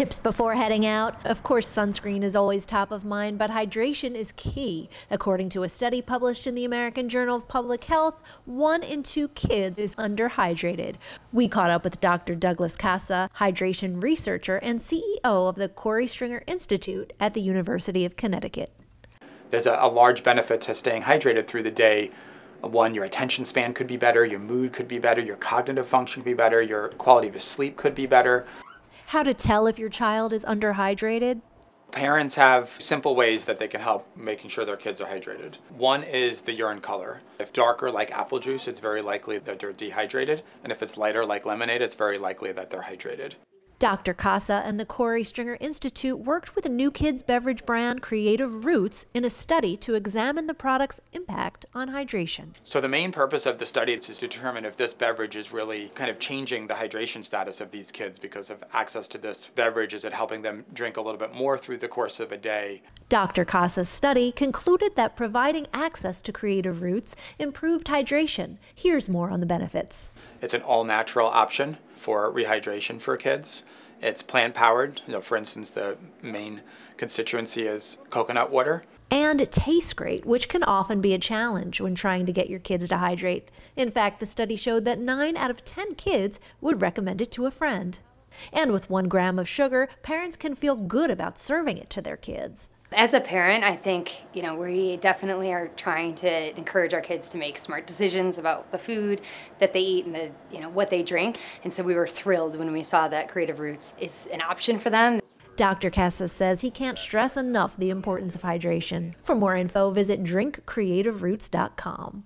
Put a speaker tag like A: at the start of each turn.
A: Tips before heading out. Of course, sunscreen is always top of mind, but hydration is key. According to a study published in the American Journal of Public Health, one in two kids is underhydrated. We caught up with Dr. Douglas Casa, hydration researcher and CEO of the Korey Stringer Institute at the University of Connecticut.
B: There's a, a large benefit to staying hydrated through the day one, your attention span could be better, your mood could be better, your cognitive function could be better, your quality of sleep could be better.
A: How to tell if your child is underhydrated?
C: Parents have simple ways that they can help making sure their kids are hydrated. One is the urine color. If darker, like apple juice, it's very likely that they're dehydrated. And if it's lighter, like lemonade, it's very likely that they're hydrated.
A: Dr. Casa and the Korey Stringer Institute worked with a New Kids beverage brand Creative Roots in a study to examine the product's impact on hydration.
C: So, the main purpose of the study is to determine if this beverage is really kind of changing the hydration status of these kids because of access to this beverage. Is it helping them drink a little bit more through the course of a day?
A: Dr. Casa's study concluded that providing access to Creative Roots improved hydration. Here's more on the benefits.
C: It's an all natural option for rehydration for kids. It's plant powered. You know, for instance, the main constituency is coconut water.
A: And it tastes great, which can often be a challenge when trying to get your kids to hydrate. In fact, the study showed that 9 out of 10 kids would recommend it to a friend. And with one gram of sugar, parents can feel good about serving it to their kids.
D: As a parent, I think, you know, we definitely are trying to encourage our kids to make smart decisions about the food that they eat and the, you know, what they drink. And so we were thrilled when we saw that Creative Roots is an option for them.
A: Dr. Casas says he can't stress enough the importance of hydration. For more info, visit drinkcreativeroots.com.